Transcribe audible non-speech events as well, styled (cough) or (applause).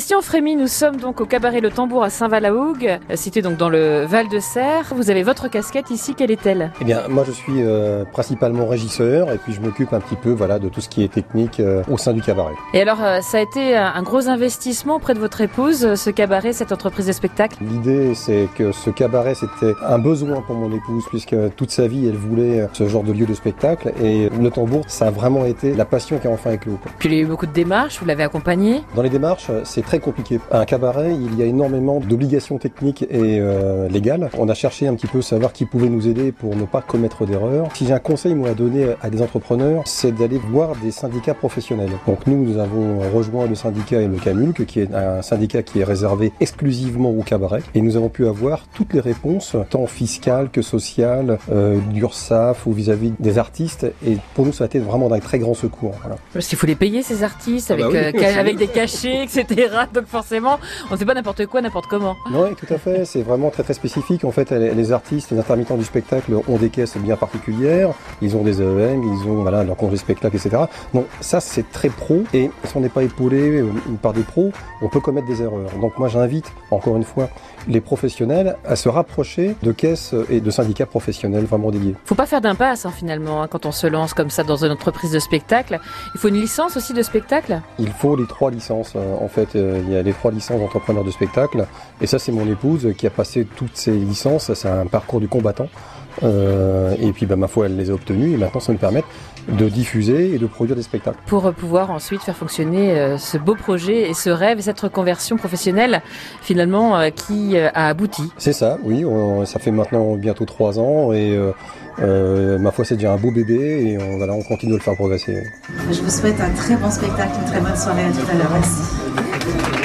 Christian Frémy, nous sommes donc au cabaret Le Tambour à Saint-Valahougue, situé donc dans le Val de Serre. Vous avez votre casquette ici, quelle est-elle? Eh bien, moi je suis euh, principalement régisseur et puis je m'occupe un petit peu voilà, de tout ce qui est technique euh, au sein du cabaret. Et alors, euh, ça a été un gros investissement auprès de votre épouse, ce cabaret, cette entreprise de spectacle? L'idée, c'est que ce cabaret, c'était un besoin pour mon épouse, puisque toute sa vie, elle voulait ce genre de lieu de spectacle. Et Le Tambour, ça a vraiment été la passion qui a enfin éclos. Puis il y a eu beaucoup de démarches, vous l'avez accompagné Dans les démarches, c'est très compliqué. À un cabaret, il y a énormément d'obligations techniques et euh, légales. On a cherché un petit peu savoir qui pouvait nous aider pour ne pas commettre d'erreurs. Si j'ai un conseil moi à donner à des entrepreneurs, c'est d'aller voir des syndicats professionnels. Donc nous, nous avons rejoint le syndicat et le Camulc, qui est un syndicat qui est réservé exclusivement au cabaret, et nous avons pu avoir toutes les réponses, tant fiscales que sociales, euh, d'URSAF ou vis-à-vis des artistes. Et pour nous, ça a été vraiment d'un très grand secours. Voilà. Parce qu'il faut les payer ces artistes avec, ah bah euh, (laughs) avec des cachets, etc. Donc forcément, on ne fait pas n'importe quoi, n'importe comment. Oui, tout à fait. C'est vraiment très très spécifique. En fait, les artistes, les intermittents du spectacle ont des caisses bien particulières. Ils ont des EM, ils ont voilà, leur congé spectacle, etc. Donc ça, c'est très pro. Et si on n'est pas épaulé euh, par des pros, on peut commettre des erreurs. Donc moi, j'invite, encore une fois, les professionnels à se rapprocher de caisses et de syndicats professionnels vraiment dédiés. Faut pas faire d'impasse hein, finalement hein, quand on se lance comme ça dans une entreprise de spectacle. Il faut une licence aussi de spectacle? Il faut les trois licences. Euh, en fait, il y a les trois licences d'entrepreneur de spectacle. Et ça, c'est mon épouse qui a passé toutes ces licences. C'est un parcours du combattant. Euh, et puis, bah, ma foi, elle les a obtenues et maintenant, ça nous permet de diffuser et de produire des spectacles. Pour pouvoir ensuite faire fonctionner euh, ce beau projet et ce rêve et cette reconversion professionnelle, finalement, euh, qui euh, a abouti. C'est ça, oui. ça fait maintenant bientôt trois ans et ma foi, c'est déjà un beau bébé et on, voilà, on continue de le faire progresser. Je vous souhaite un très bon spectacle, une très bonne soirée à tout à l'heure. Merci. Thank you.